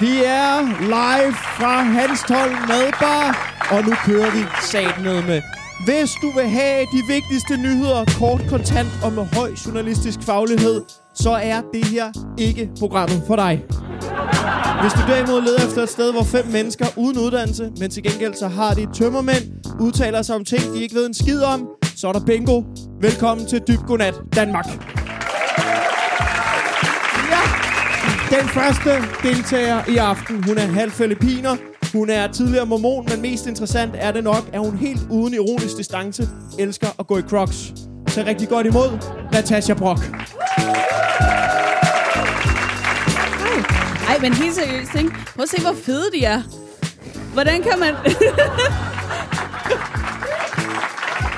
Vi er live fra Hanstholm Madbar, og nu kører vi satnet med. Hvis du vil have de vigtigste nyheder, kort, kontant og med høj journalistisk faglighed, så er det her ikke programmet for dig. Hvis du derimod leder efter et sted, hvor fem mennesker uden uddannelse, men til gengæld så har de tømmermænd, udtaler sig om ting, de ikke ved en skid om, så er der bingo. Velkommen til Dyb Godnat, Danmark. Den første deltager i aften, hun er halv filipiner. Hun er tidligere mormon, men mest interessant er det nok, at hun helt uden ironisk distance elsker at gå i crocs. Så rigtig godt imod, Natasha Brock. Ej, men helt seriøst, ikke? Prøv at se, hvor fede de er. Hvordan kan man...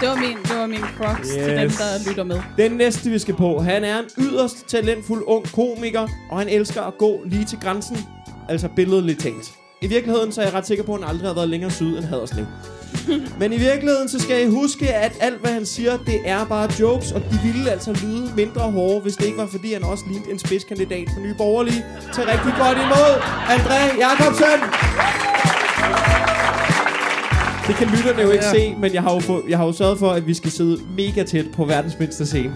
det var min, det var min crocs yes. til dem, der lytter med. Den næste, vi skal på, han er en yderst talentfuld ung komiker, og han elsker at gå lige til grænsen, altså billedligt talt. I virkeligheden så er jeg ret sikker på, at han aldrig har været længere syd end Haderslev. Men i virkeligheden, så skal I huske, at alt, hvad han siger, det er bare jokes, og de ville altså lyde mindre hårde, hvis det ikke var, fordi han også lignede en spidskandidat for Nye Borgerlige. Til rigtig godt imod, André Jacobsen! Det kan lytterne jo ikke se, men jeg har, jo få, jeg har jo sørget for, at vi skal sidde mega tæt på verdens mindste scene.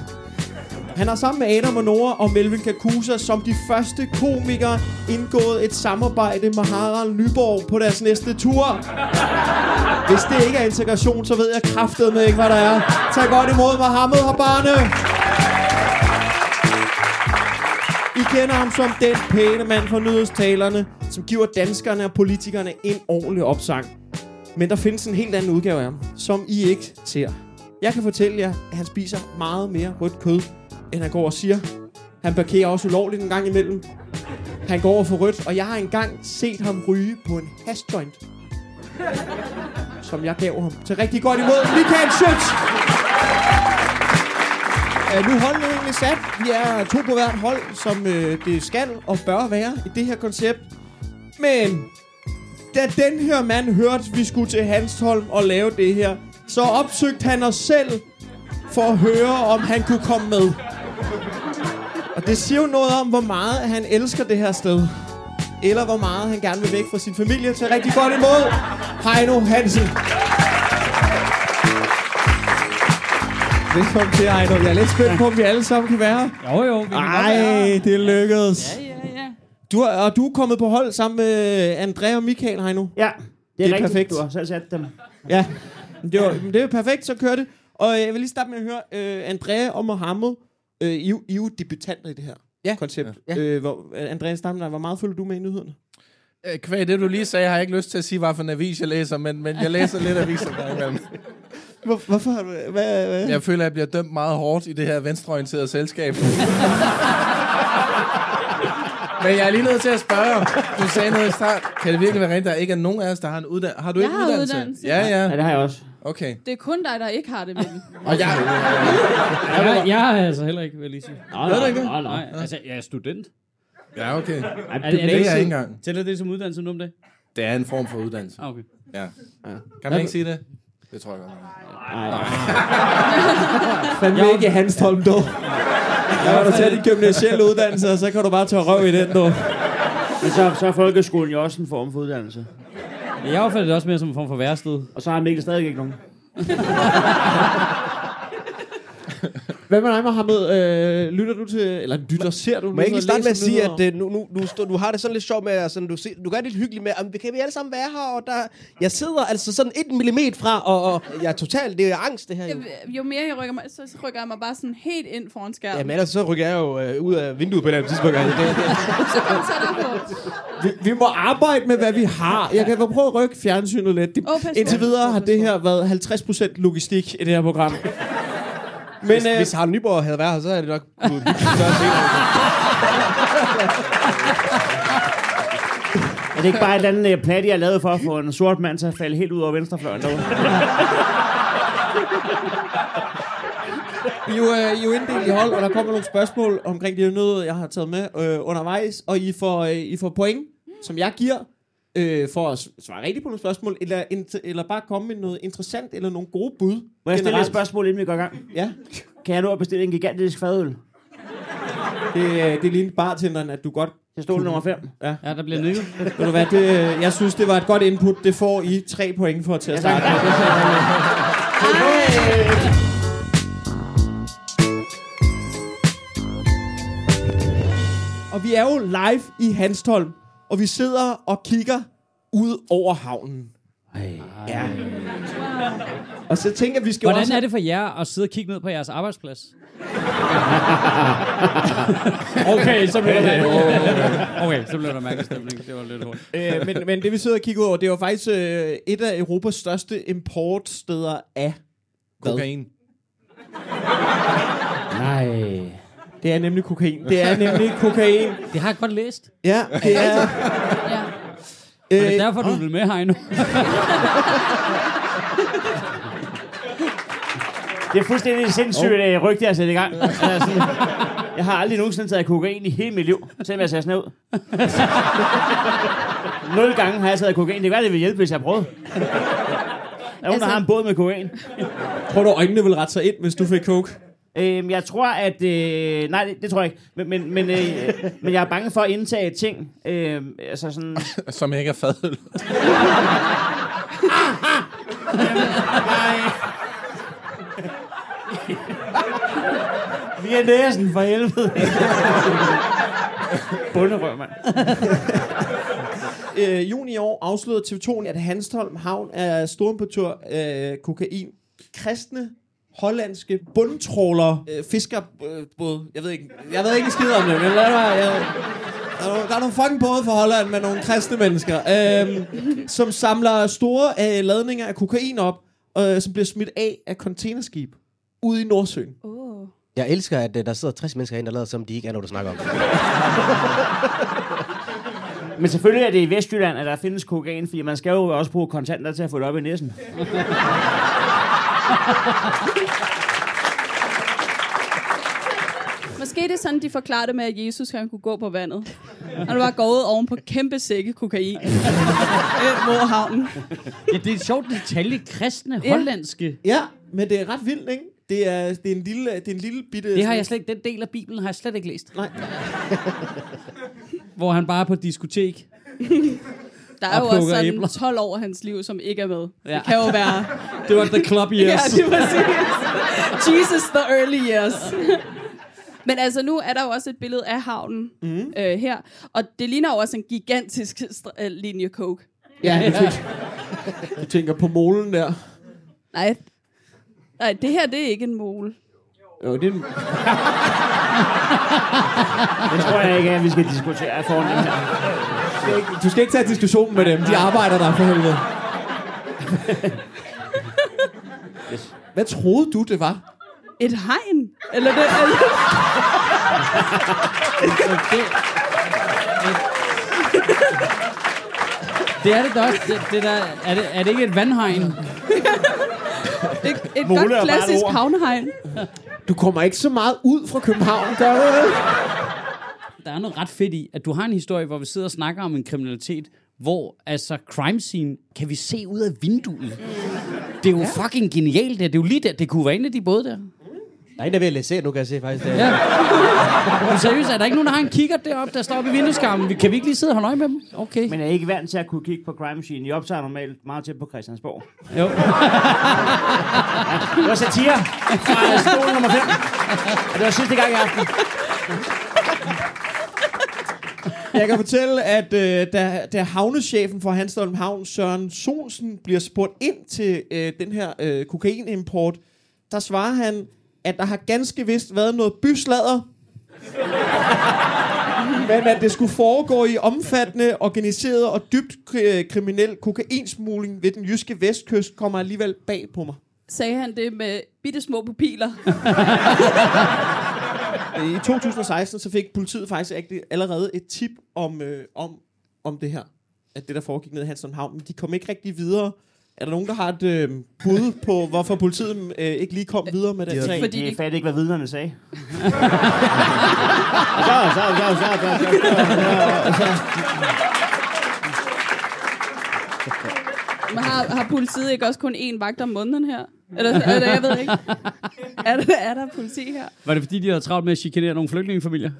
Han har sammen med Adam og Nora og Melvin Kakusa som de første komikere indgået et samarbejde med Harald Nyborg på deres næste tur. Hvis det ikke er integration, så ved jeg kraftet med ikke, hvad der er. Tag godt imod Mohammed Habane. I kender ham som den pæne mand fra nyhedstalerne, som giver danskerne og politikerne en ordentlig opsang. Men der findes en helt anden udgave af ham, som I ikke ser. Jeg kan fortælle jer, at han spiser meget mere rødt kød, end han går og siger. Han parkerer også ulovligt en gang imellem. Han går over for rødt, og jeg har engang set ham ryge på en hashjoint. Som jeg gav ham til rigtig godt imod Michael Schutz. Uh, nu er holdene egentlig sat. Vi er to på hvert hold, som uh, det skal og bør være i det her koncept. Men da den her mand hørte, at vi skulle til Hanstholm og lave det her, så opsøgte han os selv for at høre, om han kunne komme med. Og det siger jo noget om, hvor meget han elsker det her sted. Eller hvor meget han gerne vil væk fra sin familie. Til rigtig godt imod, Heino Hansen. Velkommen til, Heino. Jeg er lidt spændt på, om vi alle sammen kan være her. Jo, jo. Vi Ej, det lykkedes. Ja, ja. Du er, og du er kommet på hold sammen med Andrea og Michael, Heino. Ja, det er, Det er rigtigt. perfekt. Du har selv sat dem. Ja, det, var, det er perfekt, så kører det. Og jeg vil lige starte med at høre, øh, Andrea og Mohammed, øh, I, er I er jo debutanter i det her Ja. koncept. Ja. Øh, hvor, Andrea Stamler, hvor meget følger du med i nyhederne? Øh, Kvæg det, du lige sagde, har jeg ikke lyst til at sige, hvad for en avis jeg læser, men, men jeg læser lidt aviser gang imellem. Hvor, hvorfor? har du- Hvad, hvad? Jeg føler, at jeg bliver dømt meget hårdt i det her venstreorienterede selskab. Men jeg er lige nødt til at spørge. Du sagde noget i start. Kan det virkelig være rent, at der ikke er nogen af os, der har en uddannelse? Har du Jeg ikke har uddannelse? uddannelse. Ja, ja. Ja, det har jeg også. Okay. Det er kun dig, der ikke har det med den. Og jeg... Jeg, jeg er altså heller ikke, vil jeg lige sige. Ikke det? nå, nå. Nej, altså, jeg er student. Ja, okay. Ej, Er, det, er Det det er jeg ikke ikke engang. Tæller det som uddannelse nu om det? Det er en form for uddannelse. Ah, okay. Ja. Kan man ikke sige det? Det tror jeg godt. Fandme ikke i Hanstholm, du. Jeg var da tage de gymnasielle uddannelser, og så kan du bare tage røv i den, du. Men så, så er folkeskolen jo også en form for uddannelse. Jeg opfatter det også mere som en form for værsted. Og så har Mikkel stadig ikke nogen. Hvad med dig, Mohammed? Øh, lytter du til, eller lytter, ser du Må jeg ikke starte med at sige, at øh, nu, nu, nu, stå, du har det sådan lidt sjovt med, sådan, du, du gør det lidt hyggeligt med, at kan vi alle sammen være her, og der, jeg sidder altså sådan et millimeter fra, og, og jeg er totalt, det er angst det her jo. Jeg, jo mere jeg rykker mig, så rykker jeg mig bare sådan helt ind foran skærmen. Jamen ellers så rykker jeg jo øh, ud af vinduet på et eller andet tidspunkt. Altså, det, det, så kom tættere på. vi, vi må arbejde med, hvad vi har. Jeg kan prøve at rykke fjernsynet lidt. Det, på. indtil videre har det her været 50% logistik i det her program. Men hvis, øh, hvis Harald Nyborg havde været her, så er det nok hyggeligt større. Er det ikke bare et eller andet øh, plat, jeg har lavet for at få en sort mand til at falde helt ud over venstrefløjen? I er jo, øh, I er jo inddelt i hold, og der kommer nogle spørgsmål omkring det noget, jeg har taget med øh, undervejs, og I får, øh, I får point, som jeg giver, øh, for at svare rigtigt på nogle spørgsmål, eller, eller bare komme med noget interessant, eller nogle gode bud. Må jeg stille et generelt. spørgsmål, inden vi går i gang? Ja, Kan jeg nå at bestille en gigantisk fadøl? det, øh, det lignede bartenderen, at du godt... Til stol nummer 5. Ja, der bliver nikket. Ved du hvad, det, øh, jeg synes, det var et godt input. Det får I tre point for til at starte jeg med. Og vi er jo live i Hanstholm, og vi sidder og kigger ud over havnen. Ja. Og så tænker jeg, vi skal Hvordan også... er det for jer at sidde og kigge ned på jeres arbejdsplads? okay, så bliver der mærkelig. Okay, så bliver der mærkelig stemning. Det var lidt hårdt. øh, men, men det vi sidder og kigger ud over, det var faktisk øh, et af Europas største importsteder af hvad? Kokain. Nej. Det er nemlig kokain. Det er nemlig kokain. Det har jeg godt læst. Ja, det er... Ja. Det Øh, er derfor, du vil med her endnu. Det er fuldstændig sindssygt oh. rygte, jeg har sat i gang. Altså, jeg har aldrig nogensinde taget kokain i hele mit liv, selvom jeg ser sådan ud. Nul gange har jeg taget kokain. Det kan være, det vil hjælpe, hvis jeg prøvede. Der er nogen, Altså- der har en båd med kokain. tror du, øjnene vil rette sig ind, hvis du fik coke? Øhm, jeg tror, at... Øh, nej, det, det tror jeg ikke. Men, men, men, øh, men jeg er bange for at indtage ting. Øh, altså sådan... Som ikke er fadøl. Vi er næsen for helvede. Bunderøv, mand. Øh, juni i år afslørede TV2, at Hanstholm Havn er storimportør af kokain. Kristne hollandske bundtråler, øh, fiskerbåd. Jeg ved ikke, jeg ved ikke skid om det, men lad. Jeg, der, er, nogle- der er nogle fucking både for Holland med nogle kristne mennesker, øh, som samler store øh, ladninger af kokain op, øh, som bliver smidt af af containerskib ude i Nordsøen. Oh. Jeg elsker, at øh, der sidder 60 mennesker herinde, der lader som de ikke er noget, du snakker om. Men selvfølgelig er det i Vestjylland, at der findes kokain, fordi man skal jo også bruge kontanter til at få det op i næsen. Måske det er sådan, de forklarer det med, at Jesus han kunne gå på vandet. Han var gået oven på kæmpe sække kokain mod havnen. Ja, det er et sjovt detalje. Kristne, Ja. hollandske. Ja, men det er ret vildt, ikke? Det er, det er, en, lille, det er en lille bitte... Det har jeg slet ikke, den del af Bibelen har jeg slet ikke læst. Nej. Hvor han bare er på diskotek. Der er Og jo også sådan æbler. 12 år af hans liv, som ikke er med. Ja. Det kan jo være... Det var the club Ja, years. det er præcis. Jesus, the early years. Men altså, nu er der jo også et billede af havnen mm. øh, her. Og det ligner jo også en gigantisk str- øh, linje coke. Ja, du tænker, du tænker på målen der. Nej, Nej, det her, det er ikke en mole. Jo, det er en, Det tror jeg ikke, at vi skal diskutere foran dem her. Skal ikke, du skal ikke tage diskussionen med dem. De arbejder der for helvede. Hvad troede du, det var? Et hegn? Eller det, eller, Det er det da også. Det, det der, er, det, er det ikke et vandhegn? et, et Mole er godt klassisk havnehegn. Du kommer ikke så meget ud fra København, gør du? Der er noget ret fedt i, at du har en historie, hvor vi sidder og snakker om en kriminalitet, hvor altså crime scene kan vi se ud af vinduet. Det er jo fucking genialt. Det er jo lige der. Det kunne være en af de både der. Der er en, der er ved at læse nu, kan jeg se faktisk. Det. Ja. Men seriøst, er der ikke nogen, der har en kigger deroppe, der står oppe i vindueskarmen? Vi- Kan vi ikke lige sidde og holde øje med dem? Okay. Men er ikke vant til at kunne kigge på Crime Machine. I optager normalt meget tæt på Christiansborg. Jo. Det var satire fra stol nummer 5. Og det var sidste gang i aften. Jeg kan fortælle, at øh, da, da havnechefen for Hanstholm Havn, Søren Solsen, bliver spurgt ind til øh, den her øh, kokainimport, der svarer han, at der har ganske vist været noget byslader, men at det skulle foregå i omfattende, organiseret og dybt kri- kriminel kokainsmugling ved den jyske vestkyst, kommer alligevel bag på mig. Sagde han det med bitte små pupiler? Øh, I 2016 så fik politiet faktisk allerede et tip om, øh, om, om det her. At det, der foregik ned i Hansen Havn. Men de kom ikke rigtig videre. Er der nogen, der har et øh, bud på, hvorfor politiet øh, ikke lige kom videre med den sag? Fordi De de- fattede ikke, hvad vidnerne sagde. så, så, så, så, så, så, så, så. Men har, har politiet ikke også kun én vagt om måneden her? Eller, eller jeg ved ikke. Er der, er der politi her? Var det fordi, de havde travlt med at chikanere nogle flygtningefamilier?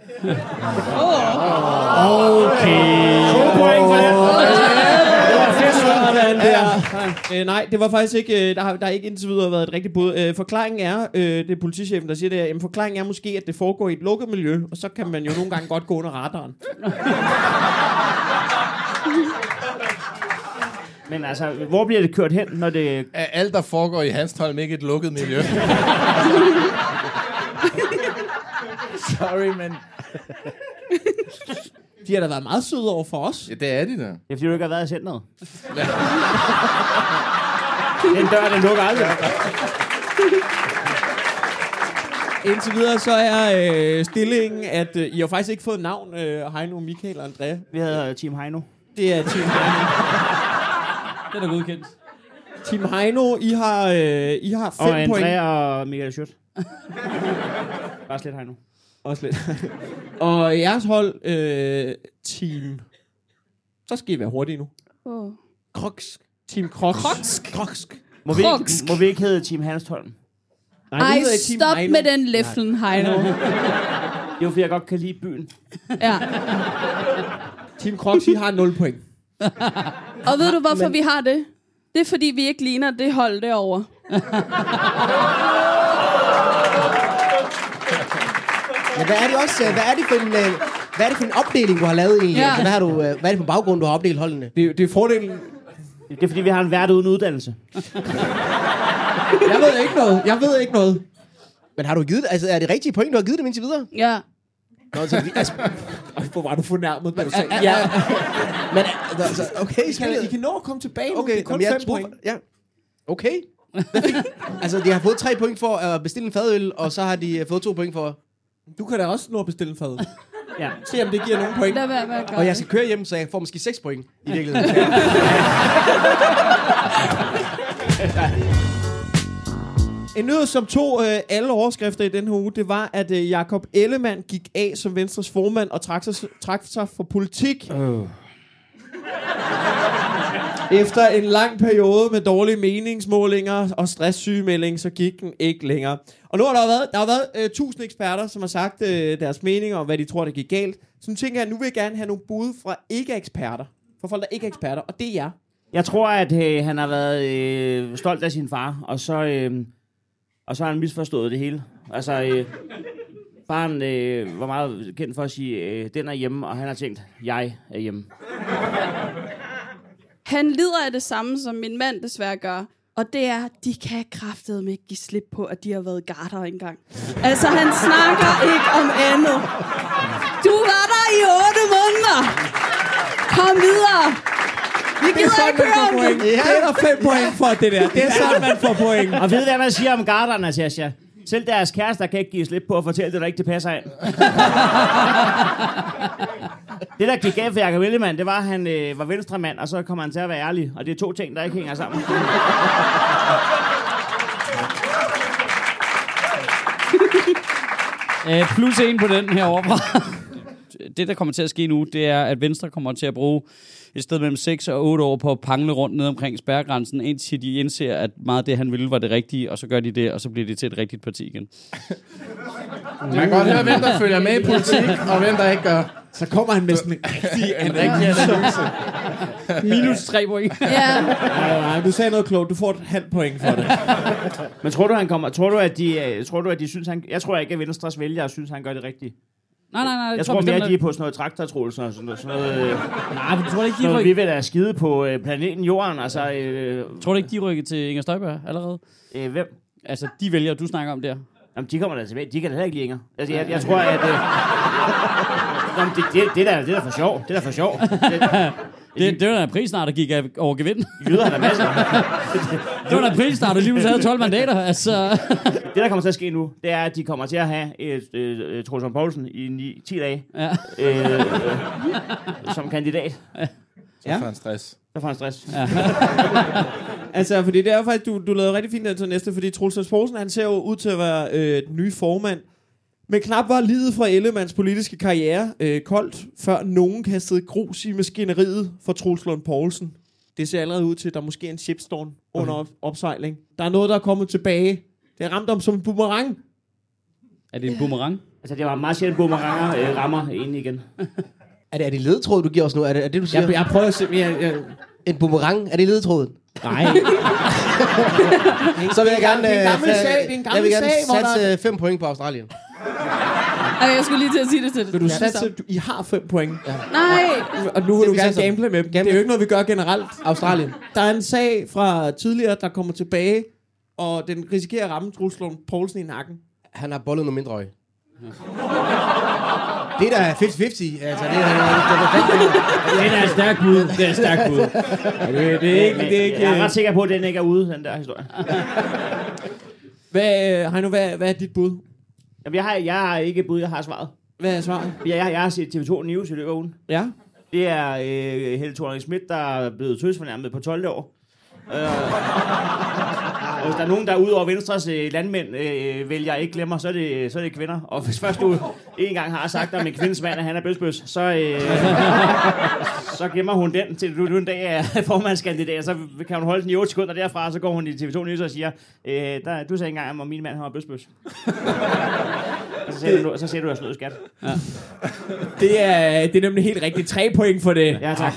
Sådan der. Øh, nej, det var faktisk ikke, øh, der har, der har ikke indtil videre været et rigtigt bud. Øh, forklaringen er, øh, det er politichefen, der siger det her, jamen forklaringen er måske, at det foregår i et lukket miljø, og så kan man jo nogle gange godt gå under radaren. Men altså, hvor bliver det kørt hen, når det... Er alt, der foregår i Hanstholm, ikke et lukket miljø? Sorry, men... De har da været meget søde over for os. Ja, det er de da. Det er fordi, du ikke har været i centret. Den dør, den lukker aldrig. Indtil videre så er øh, stillingen, at øh, I har faktisk ikke fået navn, øh, Heino, Michael og Andrea. Vi øh, Team Heino. Det er Team Heino. Den er godkendt. Team Heino, I har, øh, I har fem Og point. Andrea og Michael Schødt. Bare slet Heino. Også lidt. og jeres hold, øh, Team... Så skal I være hurtige nu. Oh. Kroks. Team Kroks. Kroks. Kroks. Må vi, Kroksk. ikke, må vi ikke hedde Team Hanstholm? Nej, Ej, hedder Team stop Heino. med den læflen, Heino. Det er jo fordi, jeg godt kan lide byen. Ja. Team Kroks, I har 0 point. Og ved du, hvorfor vi har det? Det er, fordi vi ikke ligner det hold derovre. Men hvad er det også? øh, Hvad er det for en, øh, hvad er det for en opdeling, du har lavet egentlig? Ja. Altså, hvad, har du, øh, hvad er det for baggrund, du har opdelt holdene? Det, det er fordelen... Det er fordi, vi har en vært uden uddannelse. Jeg ved ikke noget. Jeg ved ikke noget. Men har du givet altså er det rigtige point, du har givet dem indtil videre? Ja. Nå, så, vi- altså, hvor var du fornærmet, da du sagde... ja. Men altså, okay, I kan. I kan nå at komme tilbage nu. Okay, det er kun jamen, jeg 5 troede- point. Ja. Okay. Fik- altså, de har fået tre point for at bestille en fadøl, og så har de øh, fået to point for... Du kan da også nå at bestille en fad. Ja. Se om det giver nogen point. Lad være gøre Og jeg skal køre hjem, så jeg får måske 6 point i virkeligheden. En nyhed, som tog øh, alle overskrifter i den her uge, det var, at øh, Jakob Ellemann gik af som Venstres formand og trak sig, trak sig for politik. Uh. Efter en lang periode med dårlige meningsmålinger og stresssygemelding, så gik den ikke længere. Og nu har der været, der har været øh, tusind eksperter, som har sagt øh, deres meninger om, hvad de tror, der gik galt. Så nu tænker jeg, at nu vil jeg gerne have nogle bud fra ikke-eksperter. Fra folk, der ikke er eksperter, og det er jer. Jeg tror, at øh, han har været øh, stolt af sin far, og så, øh, og så har han misforstået det hele. Altså, øh, faren øh, var meget kendt for at sige, øh, den er hjemme, og han har tænkt, jeg er hjemme. Han lider af det samme, som min mand desværre gør. Og det er, de kan kraftedeme ikke give slip på, at de har været garter engang. Altså, han snakker ikke om andet. Du var der i otte måneder. Kom videre. Vi Det er gider sådan, ikke man får point. det. Det er der fem point for, det der. Det er sådan, man får point. Og ved du, hvad man siger om garderne, Natasha? Selv deres kærester kan ikke give slip på at fortælle det, der ikke det passer ind. det, der gik af for Jacob Ellemann, det var, at han øh, var venstremand, og så kommer han til at være ærlig. Og det er to ting, der ikke hænger sammen. Øh, plus en på den her overfra. Det, der kommer til at ske nu, det er, at Venstre kommer til at bruge et sted mellem 6 og 8 år på at pangle rundt ned omkring spærregrænsen, indtil de indser, at meget af det, han ville, var det rigtige, og så gør de det, og så bliver det til et rigtigt parti igen. Man kan godt høre, hvem der følger med i politik, og hvem der ikke gør. Så kommer han med sådan en rigtig En rigtig analyse. Minus tre point. Ja, Nej, nej, du sagde noget klogt. Du får et halvt point for det. Men tror du, han kommer? Tror du, at de, øh, tror du, at de synes, han... Jeg tror ikke, at Venstres vælgere synes, han gør det rigtigt. Nej, nej, nej. Jeg tror mere, de er på sådan noget og sådan noget. Sådan noget, øh, Nej, men tror du ikke, de noget vi rykker, vil da skide på øh, planeten Jorden. Altså, øh, tror du ikke, de rykker til Inger Støjberg allerede? øh, hvem? Altså, de vælger, du snakker om der. Jamen, de kommer da tilbage. De kan da heller ikke lide Inger. Altså, jeg, jeg tror, at... Øh, Jamen, det, det, det, der, det er da for sjov. Det er da for sjov. Det, Det, det var da prisen, der gik af, over gevind. jyder har der masser. Det var da prisen, der lige havde 12 mandater. Altså, Det, der kommer til at ske nu, det er, at de kommer til at have et, øh, Troels Lund Poulsen i 9, 10 dage ja. øh, øh, som kandidat. Så Ja. får han stress. Så får han stress. Ja. Altså, fordi det er jo faktisk, du, du lavede rigtig fint den til næste, fordi Troels Poulsen, han ser jo ud til at være øh, den nye formand. Men knap var livet fra Ellemanns politiske karriere øh, koldt, før nogen kastede grus i maskineriet for Troels Lund Poulsen. Det ser allerede ud til, at der måske er en shipstorm under op- opsejling. Der er noget, der er kommet tilbage. Det er ramt om som en boomerang. Er det en boomerang? Altså, det var meget sjældent, boomeranger øh, rammer ind igen. Er det, er det ledetråd, du giver os nu? Er det, er det du siger? Jeg, jeg prøver at se... Jeg, jeg, En boomerang? Er det ledetråden? nej. Så vil jeg gerne... Det er en øh, gammel fa- sag, det er en gammel Jeg vil gerne sag, hvor der- satse 5 point på Australien. Og jeg skulle lige til at sige det til dig. Vil du satse, du, I har fem point. Ja. Nej, Og nu vil Det du vi gerne gamble med dem. Det er jo ikke noget, vi gør generelt. Australien. Der er en sag fra tidligere, der kommer tilbage, og den risikerer at ramme Troels Lund Poulsen i nakken. Han har bollet nogle mindre øje. Det er da 50-50. Altså, det er, det er, Det er et stærkt bud. Det er et stærkt bud. Det, det er ikke... Det er ikke Jeg er øh, ret sikker på, at den ikke er ude, den der historie. hvad, øh, Heino, hvad, hvad er dit bud? Jamen, jeg har, jeg har ikke bud, jeg har svaret. Hvad er svaret? Jeg, jeg, jeg har set TV2 News i løbet af ugen. Ja? Det er øh, Helle thorning Schmidt, der er blevet tødsfornærmet på 12 år. Øh, og hvis der er nogen, der ud over Venstres øh, landmænd øh, vælger ikke glemmer, så er, det, så er det kvinder. Og hvis først du en gang har sagt om en kvindes mand, at han er bøsbøs, så, øh, så gemmer hun den til du, du en dag er formandskandidat. Så kan hun holde den i 8 sekunder derfra, og så går hun i TV2 News og siger, øh, der, du sagde engang, om min mand han var bøsbøs. og så siger du, så siger du, at jeg slået skat. Det er, det er nemlig helt rigtigt. Tre point for det. Ja, tak.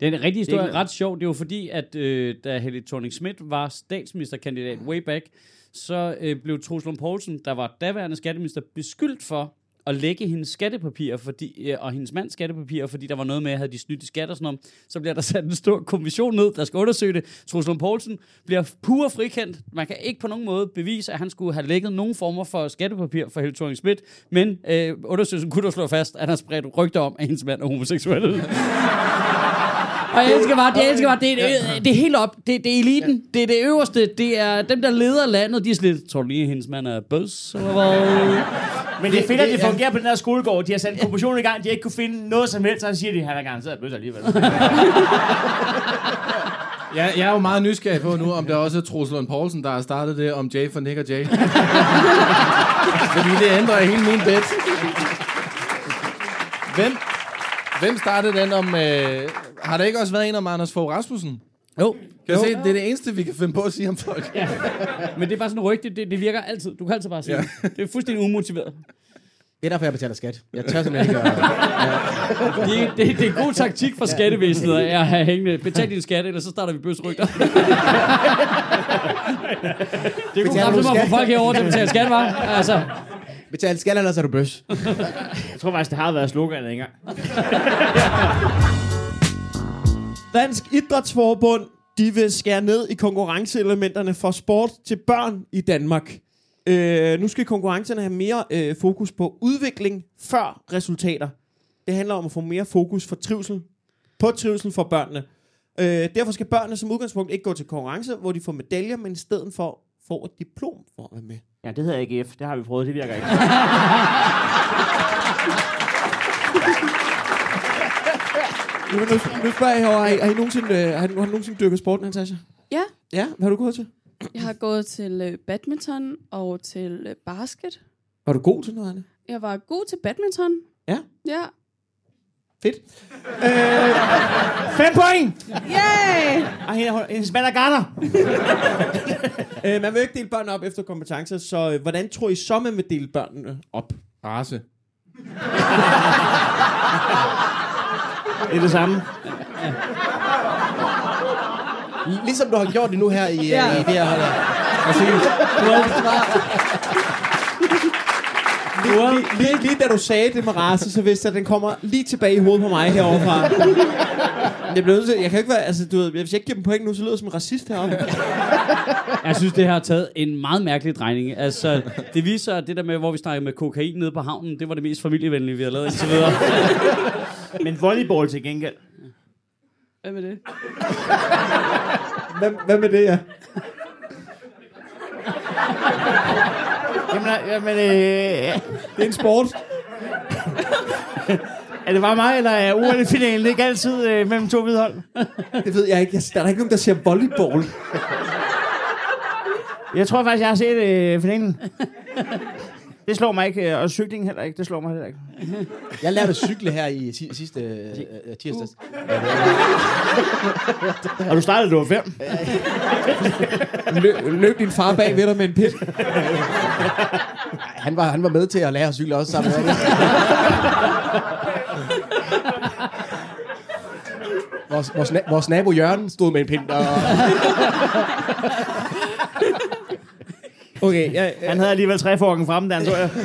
Den rigtige historie Det er ret sjov. Det var fordi, at øh, da Helle thorning Schmidt var statsministerkandidat way back, så øh, blev Troels Lund Poulsen, der var daværende skatteminister, beskyldt for at lægge hendes skattepapirer fordi, øh, og hendes mands skattepapirer, fordi der var noget med, at havde de snydt i skat og sådan noget. Så bliver der sat en stor kommission ned, der skal undersøge det. Troels Lund Poulsen bliver pur frikendt. Man kan ikke på nogen måde bevise, at han skulle have lægget nogen former for skattepapir for Helle thorning Schmidt, men øh, undersøgelsen kunne dog slå fast, at han har spredt rygter om, at hendes mand er homoseksuel. Og jeg elsker bare, det, jeg elsker bare, det, det, det er helt op, det, det er eliten, det er det øverste, det er dem, der leder landet, de er sådan lidt, tror du lige, hendes mand er bøs, eller hvad? Men det er fedt, at det fungerer på den her skolegård. De har sat en kommission i gang, de har ikke kunne finde noget som helst, så siger de, han er garanteret bøs alligevel. Jeg, jeg er jo meget nysgerrig på nu, om det også er Troels Lund Poulsen, der har startet det om Jay for Nick og Jay. Fordi det ændrer hele min bet. Hvem, hvem startede den om... Øh, har der ikke også været en om Anders Fogh Rasmussen? Jo, Kan jeg se, det er det eneste, vi kan finde på at sige om folk. Ja. men det er bare sådan en rygte, det, det virker altid. Du kan altid bare sige Ja. det. Det er fuldstændig umotiveret. Det er derfor, jeg betaler skat. Jeg tør simpelthen ikke at... Det, det, det er god taktik for skattevæsenet at have hængende. Betal din skat, eller så starter vi bøsrygter. det er god Betaler kraft du at få folk herovre til at betale skat, var. Altså, Betal skat, ellers er du bøs. Jeg tror faktisk, det har været sloganet engang. Dansk Idrætsforbund, de vil skære ned i konkurrenceelementerne for sport til børn i Danmark. Øh, nu skal konkurrencerne have mere øh, fokus på udvikling før resultater. Det handler om at få mere fokus for trivsel, på trivsel for børnene. Øh, derfor skal børnene som udgangspunkt ikke gå til konkurrence, hvor de får medaljer, men i stedet for får et diplom for at være med. Ja, det hedder AGF. Det har vi prøvet. Det virker ikke. Nu, nu, nu spørger jeg herovre, har I, har I nogensinde, øh, har, har I nogensinde dyrket sport, Natasha? Ja. Ja, hvad har du gået til? jeg har gået til øh, badminton og til øh, basket. Var du god til noget, Anne? Jeg var god til badminton. Ja. Ja. Fedt. Fem point! Yay! Og hende- hendes mand er garter. Øh, man vil jo ikke dele børn op efter kompetencer, så øh, hvordan tror I så, man vil dele børnene op? Race. Det er det samme. Ligesom du har gjort det nu her i, Ja. ja. i det her hold. her. Lige, lige, lige, lige da du sagde det med race, så vidste jeg, at den kommer lige tilbage i hovedet på mig herovre fra. Jeg, bliver nødt til, jeg kan ikke være, altså du ved, hvis jeg ikke giver dem point nu, så lyder jeg som en racist heroppe. Jeg synes, det her har taget en meget mærkelig drejning. Altså, det viser, at det der med, hvor vi snakkede med kokain nede på havnen, det var det mest familievenlige, vi har lavet indtil videre. Men volleyball til gengæld. Hvad med det? Hvad, hvad med det, ja? Jamen, jamen øh, Det er en sport. er det bare mig, eller er OL-finalen ikke altid øh, mellem to hvide hold? Det ved jeg ikke. Jeg, der er der ikke nogen, der siger volleyball. Jeg tror faktisk, jeg har set øh, finalen. Det slår mig ikke, øh, og cykling heller ikke. Det slår mig heller ikke. Jeg lærte at cykle her i si- sidste øh, øh, tirsdags. Og du startede, du var fem. Løb, løb din far bag ved dig med en pit. Han var, han var med til at lære at cykle også sammen med mig. vores, vores, na- vores nabo Jørgen stod med en pind og... Okay, jeg, Han havde alligevel træforken fremme, da han så jeg.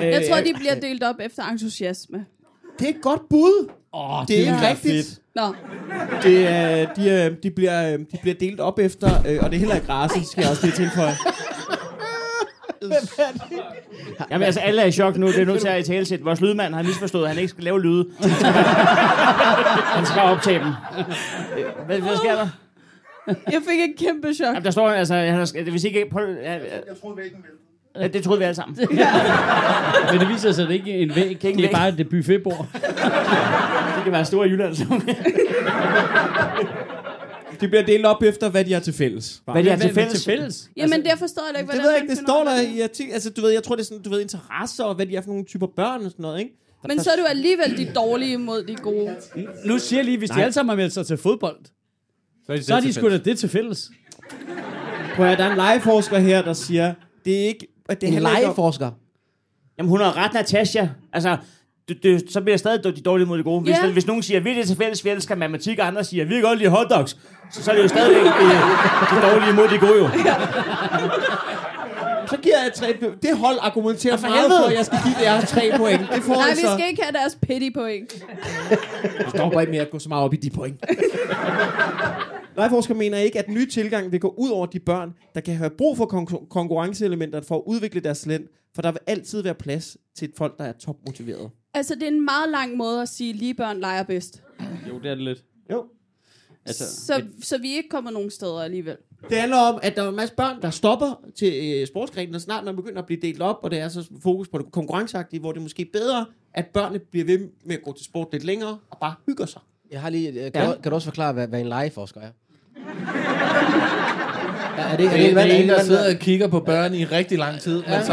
Jeg tror, de bliver delt op efter entusiasme. det er et godt bud. Oh, Det er ikke rigtigt. Nå, Det er, de, de, bliver, øh, de bliver delt op efter, øh, og det er heller ikke race, skal jeg også lige tilføje. Jamen altså, alle er i chok nu. Det er nødt til at i talesæt. Vores lydmand har misforstået, at han ikke skal lave lyde. han skal optage dem. Øh, Hvad, hvad sker der? jeg fik et kæmpe chok. Jamen, der står altså, han har, hvis ikke... Prøv, ja, jeg troede væggen Ja, det troede vi alle sammen. Men det viser sig, at det ikke er en væg. Det væg. er bare et buffetbord. Det kan være store i Jylland. De bliver delt op efter, hvad de har til fælles. Hvad de har til fælles? Til fælles. Jamen, det forstår jeg da ikke, Det hvordan ved jeg ikke, det står der i artiklen. Altså, du ved, jeg tror, det er sådan, du ved, interesser og hvad de er for nogle typer børn og sådan noget, ikke? Men så er du alligevel de dårlige mod de gode. Nu siger jeg lige, hvis de alle sammen har meldt sig til fodbold, Så er de, så er det de til sgu da fælles. det til fælles. Prøv at høre, der er en legeforsker her, der siger, det er ikke... at Det En handler ikke om- legeforsker. Jamen, hun har ret, Natasha. Altså, det, det, så bliver jeg stadig de dårlige mod de gode. Hvis, Ja. yeah. hvis nogen siger, vi er det til fælles, vi elsker matematik, og andre siger, vi kan godt lide hotdogs, så, så er det jo stadigvæk øh, de dårlige mod de gode jo. Så giver jeg tre... Det hold argumenterer for meget helvede. for, at jeg skal give jer tre point. Det får Nej, I vi så. skal ikke have deres pity point. Jeg stopper ikke med at gå så meget op i de point. Legeforsker mener ikke, at den nye tilgang vil gå ud over de børn, der kan have brug for kon- konkurrenceelementer for at udvikle deres talent, for der vil altid være plads til et folk, der er topmotiveret. Altså, det er en meget lang måde at sige, lige børn leger bedst. Jo, det er det lidt. Jo. Altså, Så, så vi ikke kommer nogen steder alligevel. Det handler om, at der er en masse børn, der stopper til øh, sportsgrenen, og snart når man begynder at blive delt op, og det er så fokus på det konkurrenceagtige, hvor det er måske bedre, at børnene bliver ved med at gå til sport lidt længere, og bare hygger sig. Jeg har lige, øh, kan, ja. du, kan du også forklare, hvad, hvad en legeforsker er? Ja, er det, er Det er, hvad- det er en, der sidder og kigger på børn i rigtig lang tid, men så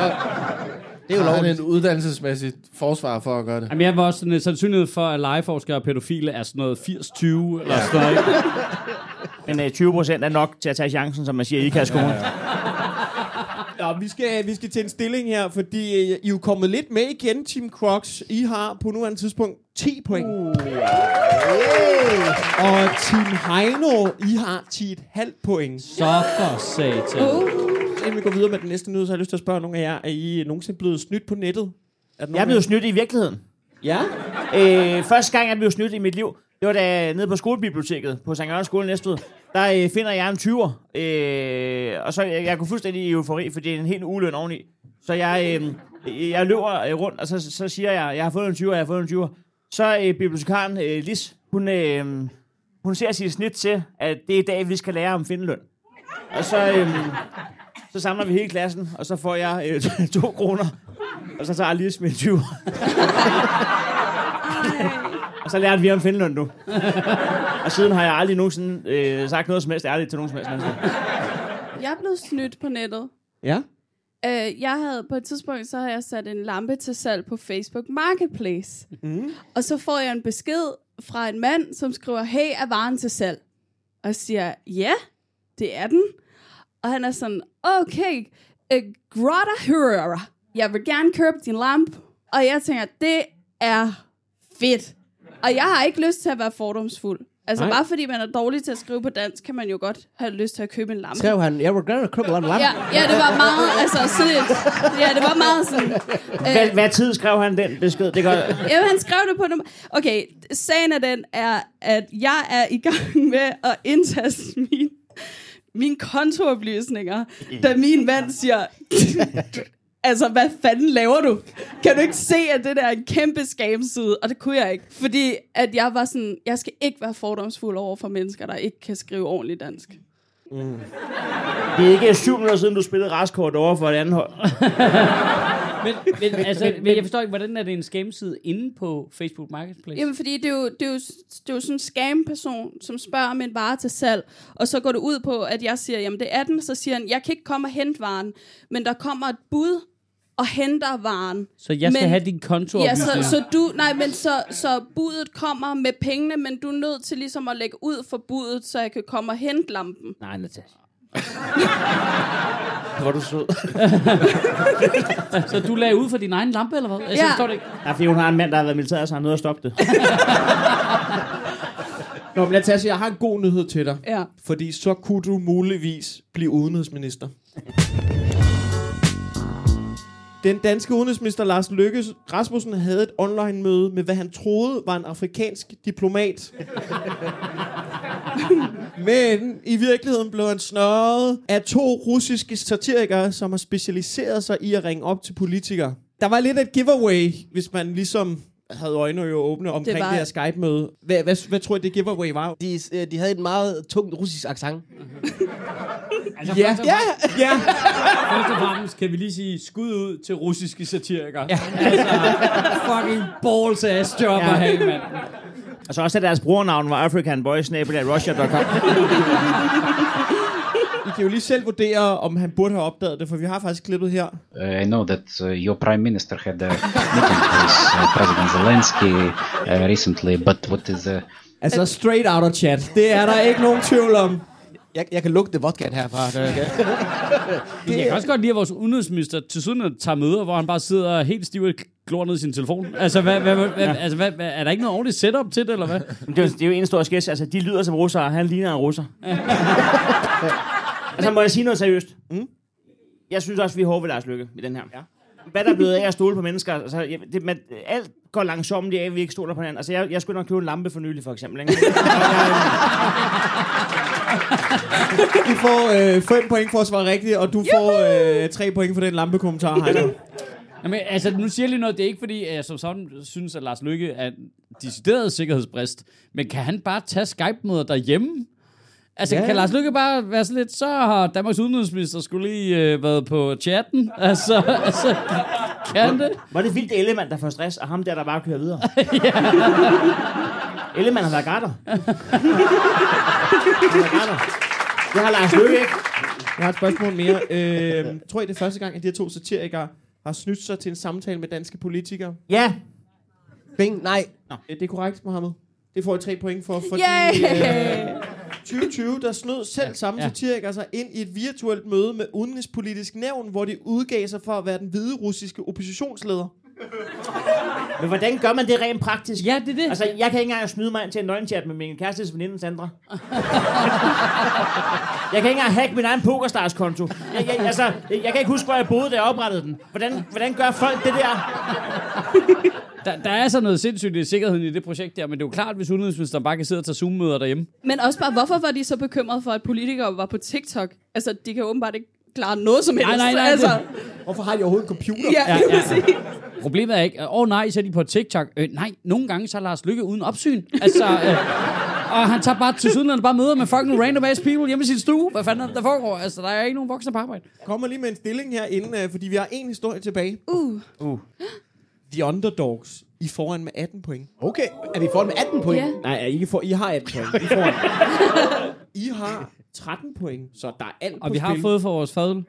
Det er jo lovligt. en uddannelsesmæssigt forsvar for at gøre det. Jamen, jeg var også sådan en sandsynlighed for, at legeforskere og pædofile er sådan noget 80-20 eller sådan noget. Men øh, 20 procent er nok til at tage chancen, som man siger i IKAS-skolen. Ja, vi skal, vi skal til en stilling her, fordi øh, I er jo kommet lidt med igen, Team Crocs. I har på nuværende tidspunkt 10 point. Uh. Og Team Heino, I har 10,5 point. Så for satan. Uh, Inden vi går videre med den næste nyhed, så har jeg lyst til at spørge nogle af jer, er I nogensinde blevet snydt på nettet? Er Jeg er blevet snydt i virkeligheden. Ja? Øh, første gang, jeg blev snydt i mit liv, det var da nede på skolebiblioteket på St. Jørgens skole Næstved. Der øh, finder jeg en 20'er, øh, og så jeg, jeg kunne fuldstændig i eufori, for det er en helt uløn oveni. Så jeg, øh, jeg løber øh, rundt, og så, så siger jeg, jeg har fået en 20'er, jeg har fået en 20'er. Så øh, bibliotekaren øh, Lis, hun, øh, hun ser sit snit til, at det er i dag, vi skal lære om findeløn. Og så, øh, så samler vi hele klassen, og så får jeg øh, to kroner, og så tager Lis min 20'er. Og så lærte vi om Finland nu. Og siden har jeg aldrig nogensinde øh, sagt noget som helst ærligt til nogen som helst mennesker. jeg er blevet snydt på nettet. Ja? Uh, jeg havde på et tidspunkt, så havde jeg sat en lampe til salg på Facebook Marketplace. Mm. Og så får jeg en besked fra en mand, som skriver, hey, er varen til salg? Og siger, ja, det er den. Og han er sådan, okay, uh, grotta hører. Jeg vil gerne købe din lampe. Og jeg tænker, det er fedt. Og jeg har ikke lyst til at være fordomsfuld. Altså Nej. bare fordi man er dårlig til at skrive på dansk, kan man jo godt have lyst til at købe en lampe. Skrev han, jeg var glad at købe en lampe. Ja, ja, det var meget, altså sådan et, ja, det var meget sådan, Hvad, hvad tid skrev han den besked? Det gør, Ja, han skrev det på nummer. Okay, sagen af den er, at jeg er i gang med at indtaste min, mine kontooplysninger, da min mand siger, altså, hvad fanden laver du? Kan du ikke se, at det der er en kæmpe scamside? Og det kunne jeg ikke, fordi at jeg var sådan, jeg skal ikke være fordomsfuld over for mennesker, der ikke kan skrive ordentligt dansk. det er ikke syv minutter siden, du spillede raskort over for et andet hold. Men, men, altså, men jeg forstår ikke, hvordan er det en scam-side inde på Facebook Marketplace? Jamen, fordi det er jo, det er jo, det er jo sådan en scam-person, som spørger om en vare til salg, og så går det ud på, at jeg siger, jamen det er den, så siger han, jeg kan ikke komme og hente varen, men der kommer et bud og henter varen. Så jeg skal men, have din konto Ja, så, så du, nej, men så, så budet kommer med pengene, men du er nødt til ligesom at lægge ud for budet, så jeg kan komme og hente lampen. Nej, Natasha. Hvor er du sød. så du lagde ud for din egen lampe, eller hvad? Altså, Ja. forstår det ikke. Nej, fordi hun har en mand, der har været i militæret, så han er nødt at stoppe det. Nå, men Natasha, jeg har en god nyhed til dig. Ja. Fordi så kunne du muligvis blive udenrigsminister. Den danske udenrigsminister Lars Løkke Rasmussen havde et online-møde med, hvad han troede var en afrikansk diplomat. Men i virkeligheden blev han snørret af to russiske satirikere, som har specialiseret sig i at ringe op til politikere. Der var lidt et giveaway, hvis man ligesom havde øjnene jo åbne omkring det, var- det her Skype-møde. Hvad, hvad, hvad tror I, det giveaway var? De, øh, de havde et meget tungt russisk accent. Altså, Ja, først, ja, ja. først og fremmest kan vi lige sige skud ud til russiske satirikere. Ja. Altså, fucking balls ass job Ja. at have, mand. Og så også at deres brugernavn var africanboys.russia.com. I kan jo lige selv vurdere, om han burde have opdaget det, for vi har faktisk klippet her. Uh, I know that uh, your prime minister had a meeting with uh, President Zelensky uh, recently, but what is uh, Altså straight out of chat. Det er der ikke nogen tvivl om. Jeg, jeg kan lugte vodka herfra. Det, okay. Men jeg kan også godt lide, at vores udenrigsminister til siden tager møder, hvor han bare sidder helt stiv og glor ned i sin telefon. Altså, hvad, hvad, hvad, ja. altså hvad, hvad, er der ikke noget ordentligt setup til det, eller hvad? Det, er, jo- det er jo en stor sketch. Altså, de lyder som russere, og han ligner en russer. Altså, må jeg sige noget seriøst? Mm? Jeg synes også, vi er hårde ved Lars Lykke i den her. Ja. Hvad der er blevet af at stole på mennesker, altså, jeg- det, man, alt går langsomt af, at vi ikke stoler på hinanden. Altså, jeg, jeg skulle nok købe en lampe for nylig, for eksempel. Ikke? Du får øh, fem point for at svare rigtigt, og du får øh, tre point for den lampekommentar, Heiner. Jamen, altså, nu siger jeg lige noget. Det er ikke, fordi jeg som sådan synes, at Lars Lykke er en decideret sikkerhedsbrist. Men kan han bare tage Skype-møder derhjemme? Altså, Ja. kan Lars Lykke bare være sådan lidt, så har Danmarks udenrigsminister skulle lige øh, været på chatten. Altså, altså kan det? Var det vildt Ellemann, der får stress, og ham der, der bare kører videre? Ellemann har været garter. Det har Lars Løkke ikke. Jeg har et spørgsmål mere. Øh, tror I, det er første gang, at de her to satirikere har snydt sig til en samtale med danske politikere? Ja. Bing, nej. Øh, Det er korrekt, Mohammed. Det får I tre point for, fordi Yay! øh, 2020, der snød selv samme Ja. satirikere sig ind i et virtuelt møde med udenrigspolitisk nævn, hvor de udgav sig for at være den hvide russiske oppositionsleder. Men hvordan gør man det rent praktisk? Ja, det er det. Altså, jeg kan ikke engang snyde mig ind til en nøglenchat med min kærestes veninde Sandra. jeg kan ikke engang hacke min egen PokerStars-konto. Jeg, jeg, altså, jeg kan ikke huske, hvor jeg boede, da jeg oprettede den. Hvordan, hvordan gør folk det der? Der, der er så noget sindssygt i sikkerheden i det projekt der, men det er jo klart, hvis udenrigsministeren bare kan sidde og tage Zoom-møder derhjemme. Men også bare, hvorfor var de så bekymrede for, at politikere var på TikTok? Altså, de kan åbenbart ikke klare noget som helst. Nej, nej, nej, altså, Hvorfor har de overhovedet en computer? ja, Ja, ja, ja. Problemet er ikke, åh oh, nej, så er de på TikTok. Øh, nej, nogle gange så er Lars Lykke uden opsyn. Altså, øh, og han tager bare til sydenlandet bare møder med fucking random ass people hjemme i sin stue. Hvad fanden er der foregår? Altså, der er ikke nogen voksne på arbejde. Kommer lige med en stilling her inden, øh, fordi vi har en historie tilbage. Uh. The Underdogs. I er foran med 18 point. Okay, er vi foran med 18 point? Ja. Nej, I, får, I har 18 point. I, er foran. I har 13 point, så der er alt Og på vi har spil. fået for vores fadel.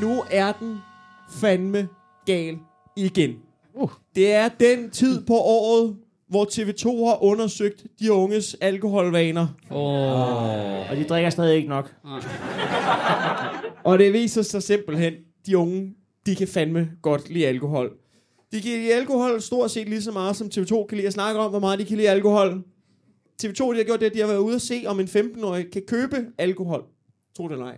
Nu er den fandme gal igen. Uh. Det er den tid på året, hvor TV2 har undersøgt de unges alkoholvaner. Oh. Og de drikker stadig ikke nok. Og det viser sig simpelthen, de unge, de kan fandme godt lide alkohol. De kan lide alkohol stort set lige så meget, som TV2 kan lide at snakke om, hvor meget de kan lide alkohol. TV2 de har gjort det, at de har været ude at se, om en 15-årig kan købe alkohol. Tro det eller ej.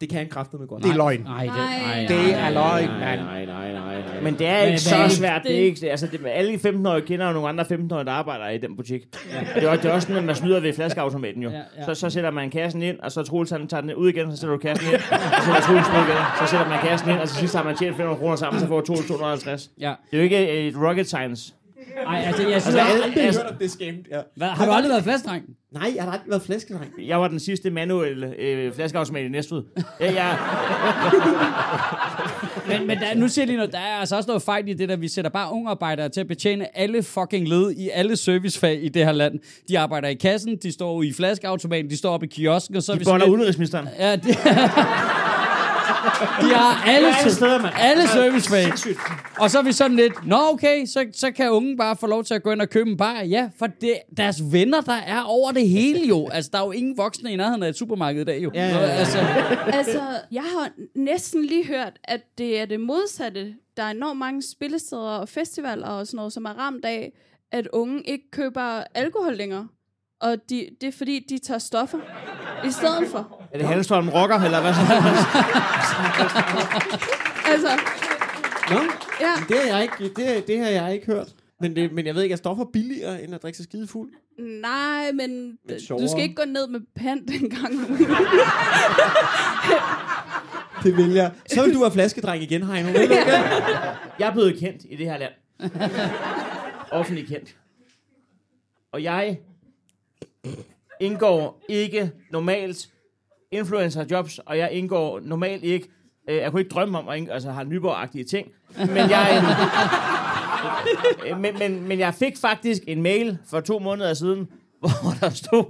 Det kan han kraftedeme godt. Det er løgn. Nej, det, Nej. nej, Det er løgn, mand. nej, nej. Men det er Men ikke er så det? svært. Det er ikke, altså, det, alle 15-årige kender jo nogle andre 15-årige, der arbejder i den butik. Det, er, også- det er også sådan, at man snyder ved flaskeautomaten jo. Ja, ja. Så, så sætter man kassen ind, og så Troels han tager den ud igen, så sætter du kassen ind, og så sætter Troels ud igen, så sætter man kassen ind, og til sidst har man tjent 500 kroner sammen, så får Troels 250. Ja. Det er jo ikke et rocket science. Ej, altså, jeg synes, Altså, jeg har altså, aldrig altså, hørt det skæmt. Ja. hvad, har du aldrig været flaskedreng? Nej, jeg har aldrig været flæskedreng. Jeg var den sidste manuelle øh, flaskeautomat i Næstved. Ja, jeg, Men, men der, nu siger jeg lige noget, der er altså også noget fejl i det der, vi sætter bare unge arbejdere til at betjene alle fucking led i alle servicefag i det her land. De arbejder i kassen, de står i flaskeautomaten, de står oppe i kiosken, og så er de boller udenrigsministeren. Ja, de, de har alle, Alle steder, mand. alle servicefag. Og så er vi sådan lidt, nå okay, så, så kan unge bare få lov til at gå ind og købe en bar. Ja, for det, deres venner, der er over det hele jo. Altså, der er jo ingen voksne i nærheden af et supermarked i dag jo. Ja, ja, ja. Altså, Altså, jeg har næsten lige hørt, at det er det modsatte. Der er enormt mange spillesteder og festivaler og sådan noget, som er ramt af, at unge ikke køber alkohol længere. Og de, det er fordi, de tager stoffer i stedet for. Er det Halmstrøm rocker, eller hvad så? Altså, Nå, ja. det har jeg ikke, det, det har jeg ikke hørt. Men, det, men jeg ved ikke, er stoffer billigere, end at drikke sig skide fuld? Nej, men, Men du skal ikke gå ned med pant en gang. Det vil jeg. Så vil du være flaskedreng igen, Heino. Vil du ikke? Jeg er blevet kendt i det her land. Offentlig kendt. Og jeg indgår ikke normalt influencer-jobs, og jeg indgår normalt ikke, øh, jeg kunne ikke drømme om at indgå, altså har nyborg ting, men jeg, øh, men, men, men jeg fik faktisk en mail for to måneder siden, hvor der stod,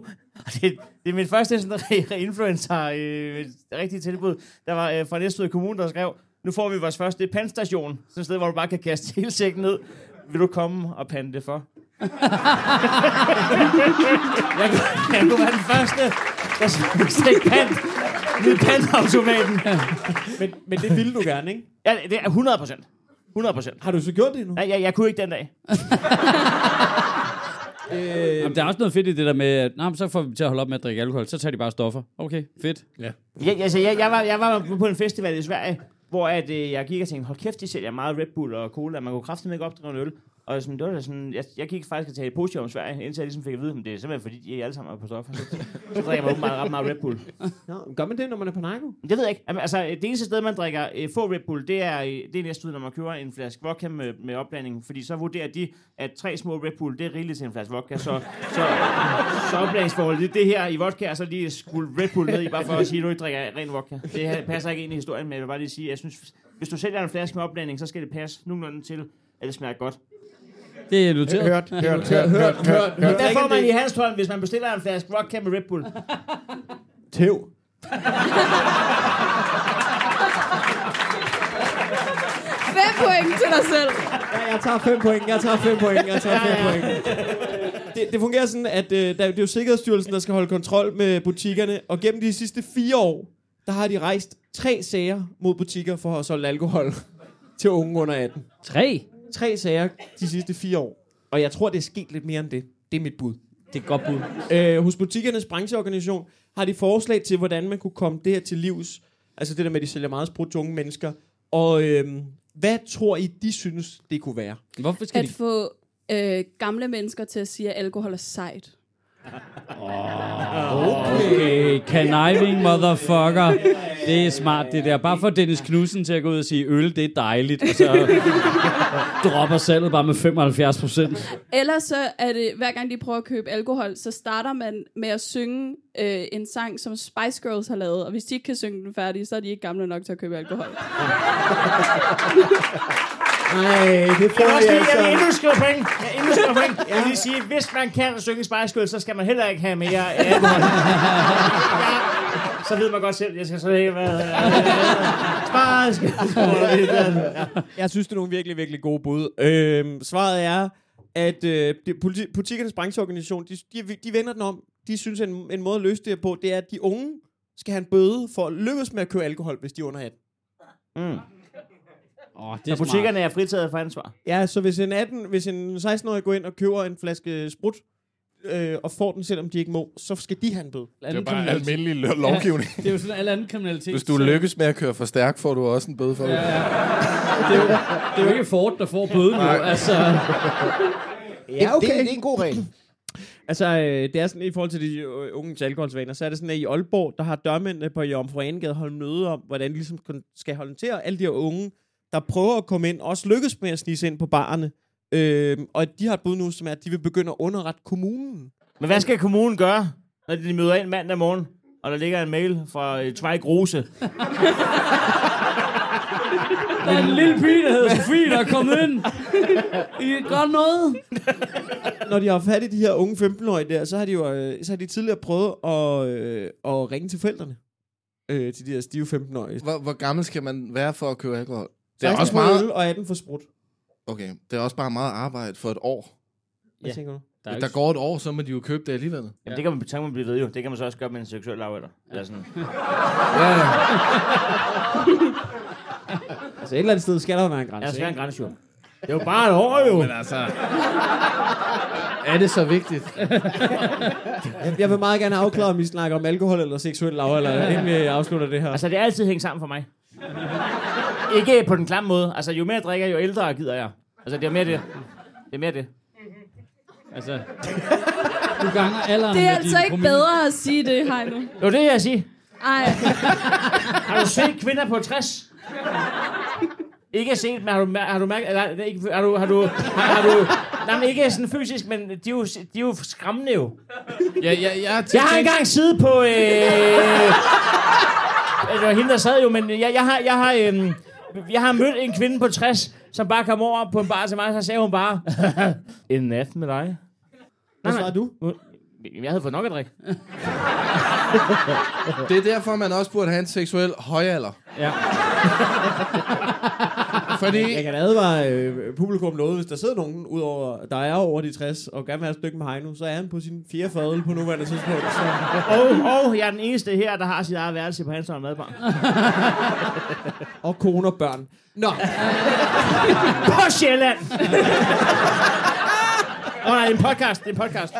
og det, det er min første sådan, re- influencer øh, rigtige tilbud, der var øh, fra Næstved Kommune, der skrev, nu får vi vores første pandstation, sådan et sted, hvor du bare kan kaste hele sækken ned. Vil du komme og pande det for? Jeg, kunne, jeg kunne være den første, der stikke pand ned i pandautomaten. Men, men det ville du gerne, ikke? Ja, det er 100 procent. 100 procent. Har du så gjort det nu? Ja, jeg, jeg kunne ikke den dag. Jamen, der er også noget fedt i det der med, at nah, men så får vi til at holde op med at drikke alkohol. Så tager de bare stoffer. Okay, fedt. Ja. Jeg, altså, jeg, jeg, var, jeg var på en festival i Sverige, hvor at, øh, jeg gik og tænkte, hold kæft, de sælger meget Red Bull og cola. Man kunne kraftigt ikke opdrive en øl. Og sådan, det var da sådan, jeg, jeg gik faktisk og tale positivt om Sverige, indtil jeg ligesom fik at vide, at det er simpelthen fordi, de er alle sammen er på stoffer. Så, så drikker man åbenbart ret meget Red Bull. Nå, gør man det, når man er på narko? Det ved jeg ikke. Altså, det eneste sted, man drikker øh, få Red Bull, det er, øh, det er næste ud, når man køber en flaske vodka med, med opblanding. Fordi så vurderer de, at tre små Red Bull, det er rigeligt til en flaske vodka. Så, så, så opblandingsforholdet, det, det her i vodka, og så lige skuld Red Bull ned i, bare for at sige, at du ikke drikker ren vodka. Det her passer ikke ind i historien, men jeg vil bare lige sige, jeg synes, hvis du sælger en flaske med opblanding, så skal det passe nogenlunde til, at det smager godt. Det er noteret. Hørt, hørt, hørt, hørt, hørt, hørt, hørt. Der får man i Hanstholm, hvis man bestiller en flaske vodka med Red Bull. Tæv. Fem point til dig selv. Ja, jeg tager fem point, jeg tager fem point, jeg tager fem point. Det, det fungerer sådan, at øh, der, det er jo Sikkerhedsstyrelsen, der skal holde kontrol med butikkerne, og gennem de sidste fire år, der har de rejst tre sager mod butikker for at solge alkohol til unge under 18. Tre. Tre sager de sidste fire år. Og jeg tror, det er sket lidt mere end det. Det er mit bud. Det er et godt bud. Øh, hos butikkernes brancheorganisation har de forslag til, hvordan man kunne komme det her til livs. Altså det der med, at de sælger meget sprut til unge mennesker. Og øhm, hvad tror I, de synes, det kunne være? Hvorfor skal At de... få øh, gamle mennesker til at sige, at alkohol er sejt. Okay, conniving motherfucker. Det er smart, det der. Bare for Dennis Knudsen til at gå ud og sige, øl, det er dejligt. Og så dropper salget bare med 75 procent. Ellers så er det, hver gang de prøver at købe alkohol, så starter man med at synge øh, en sang, som Spice Girls har lavet. Og hvis de ikke kan synge den færdig, så er de ikke gamle nok til at købe alkohol. Nej, det Jeg får også vi lige, jeg vil altså. endnu skrive point. Jeg vil endnu skrive point. Jeg vil lige sige, hvis man kan synge Spice Girls, så skal man heller ikke have mere alkohol. ja, så ved man godt selv, jeg skal så ikke være... Spice Girls. Ja. Jeg synes, det er nogle virkelig, virkelig gode bud. Øhm, svaret er, at øh, det, politi- butikkernes brancheorganisation, de, de, de vender den om. De synes, en, en måde at løse det her på, det er, at de unge skal have en bøde for at lykkes med at købe alkohol, hvis de er under 18. Mm. Åh, det er smart. butikkerne er fritaget for ansvar. Ja, så hvis en, 18, hvis en 16-årig går ind og køber en flaske sprut, øh, og får den, selvom de ikke må, så skal de have en bøde. Det er bare almindelig lo- lovgivning. Ja, det er jo sådan alle anden kriminalitet. Hvis du så- lykkes med at køre for stærkt, får du også en bøde for det. Ja, ja. Det er jo, det er jo ikke Ford, der får bøden nu. Altså, Ja, Det, det, det er en god regel. Altså, øh, det er sådan, i forhold til de øh, unge alkoholsvaner, så er det sådan, at i Aalborg, der har dørmændene på Jomfru Anegade holdt møde om, hvordan de ligesom skal håndtere alle de her unge, der prøver at komme ind, og også lykkes med at snige ind på barerne. Øh, og de har et bud nu, som er, at de vil begynde at underrette kommunen. Men hvad skal kommunen gøre, når de møder ind mandag morgen, og der ligger en mail fra uh, Zweig Rose? der er en lille pige, der hedder Sofie, der er kommet ind. I gøre noget. Når de har fat i de her unge 15-årige der, så har de jo øh, så har de tidligere prøvet at, øh, at ringe til forældrene. Øh, til de her stive 15-årige. Hvor, hvor gammel skal man være for at købe alkohol? Det er 16 også meget... øl og 18 for sprut. Okay, det er også bare meget arbejde for et år. Hvad tænker du? Der er der går et år, så må de jo købe det alligevel. Jamen, det kan man, kan man blive ved jo. Det kan man så også gøre med en seksuel lavalder. Eller sådan. Ja, ja. Altså et eller andet sted skal der være en grænse. Ja, der skal være en grænse jo. Det er jo bare et år jo. Men altså... Er det så vigtigt? Jeg vil meget gerne afklare, om I snakker om alkohol eller seksuel lav, eller inden vi afslutter det her. Altså, det er altid hængt sammen for mig. Ikke på den klamme måde. Altså, jo mere jeg drikker, jo ældre gider jeg. Altså, det er mere det. Det er mere det. Altså, du ganger alderen Det er altså ikke promille. bedre at sige det, Heino. Det var det, jeg siger. Ej, Har du set kvinder på 60? Ikke set, men har du, har du mærket... Eller, ikke, har du... Har du, har, har du nej, men ikke sådan fysisk, men de er jo, de er jo skræmmende jo. Ja, ja, jeg, Jeg har engang siddet på... Øh, det var hende, der sad jo, men jeg, jeg har... Jeg har øh, jeg har mødt en kvinde på 60, som bare kom over på en bar til mig, så sagde hun bare, en nat med dig. Hvad svarer du? Jeg havde fået nok at drikke. Det er derfor, man også burde have en seksuel højalder. Ja. Fordi... Jeg kan advare øh, publikum noget, hvis der sidder nogen, udover, der er over de 60, og gerne vil have et stykke med Heino, så er han på sin fjerde fadel på nuværende tidspunkt. Så. Og, og jeg er den eneste her, der har sit eget værelse på Hansen Madbar. Og kone og børn. Nå, På Sjælland! Åh oh, nej, en podcast. Det er en podcast.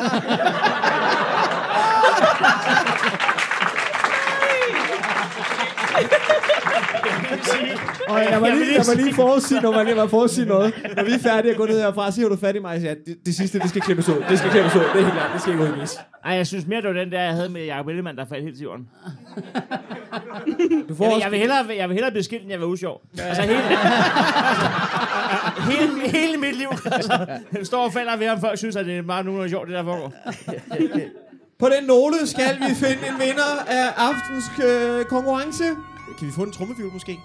Og jeg vil lige, jeg sige- lige forudsige, når man lige må forudsige noget. Når vi er færdige at gå ned herfra, så hiver du fat i mig siger, det, det sidste, det skal klippes ud. Det skal klippes ud. Det er helt klart. Det skal ikke udgives. Ej, jeg synes mere, det var den der, jeg havde med Jacob Ellemann, der faldt helt til jorden. Du får Jeg vil, jeg vil, hellere, jeg vil hellere blive skilt, end jeg vil usjov. Altså hele, hele, hele mit liv. Altså, jeg står og falder ved, om folk synes, at det er meget nogen sjovt, det der foregår. på den note skal vi finde en vinder af aftens øh, konkurrence. Kan vi få en trummefjul måske?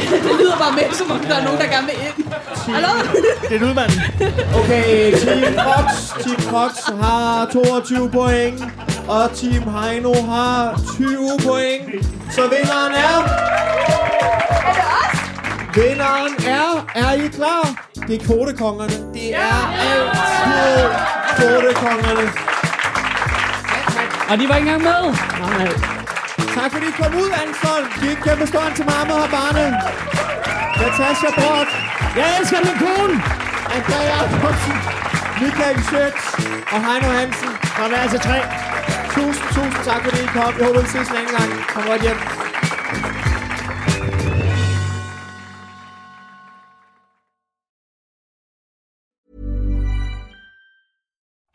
det lyder bare med, som om der er nogen, der gerne vil ind. Hallo? Det er lydmanden. Okay, Team Fox, Team Fox har 22 point, og Team Heino har 20 point. Så vinderen er... Er det os? Vinderen er... Er I klar? Det er kvotekongerne. Det er altid kvotekongerne. Og de var ikke engang med. Nej. Tak fordi I kom ud, Anton. Giv en kæmpe stor til mamma og barne. Natasha Brock, Jeg elsker min kone! Andrea Jacobsen, Michael Schøtz og Heino Hansen. Fra til tre. Tusind, tusind tak fordi I kom. Jeg håber, vi ses en anden gang. Kom godt hjem.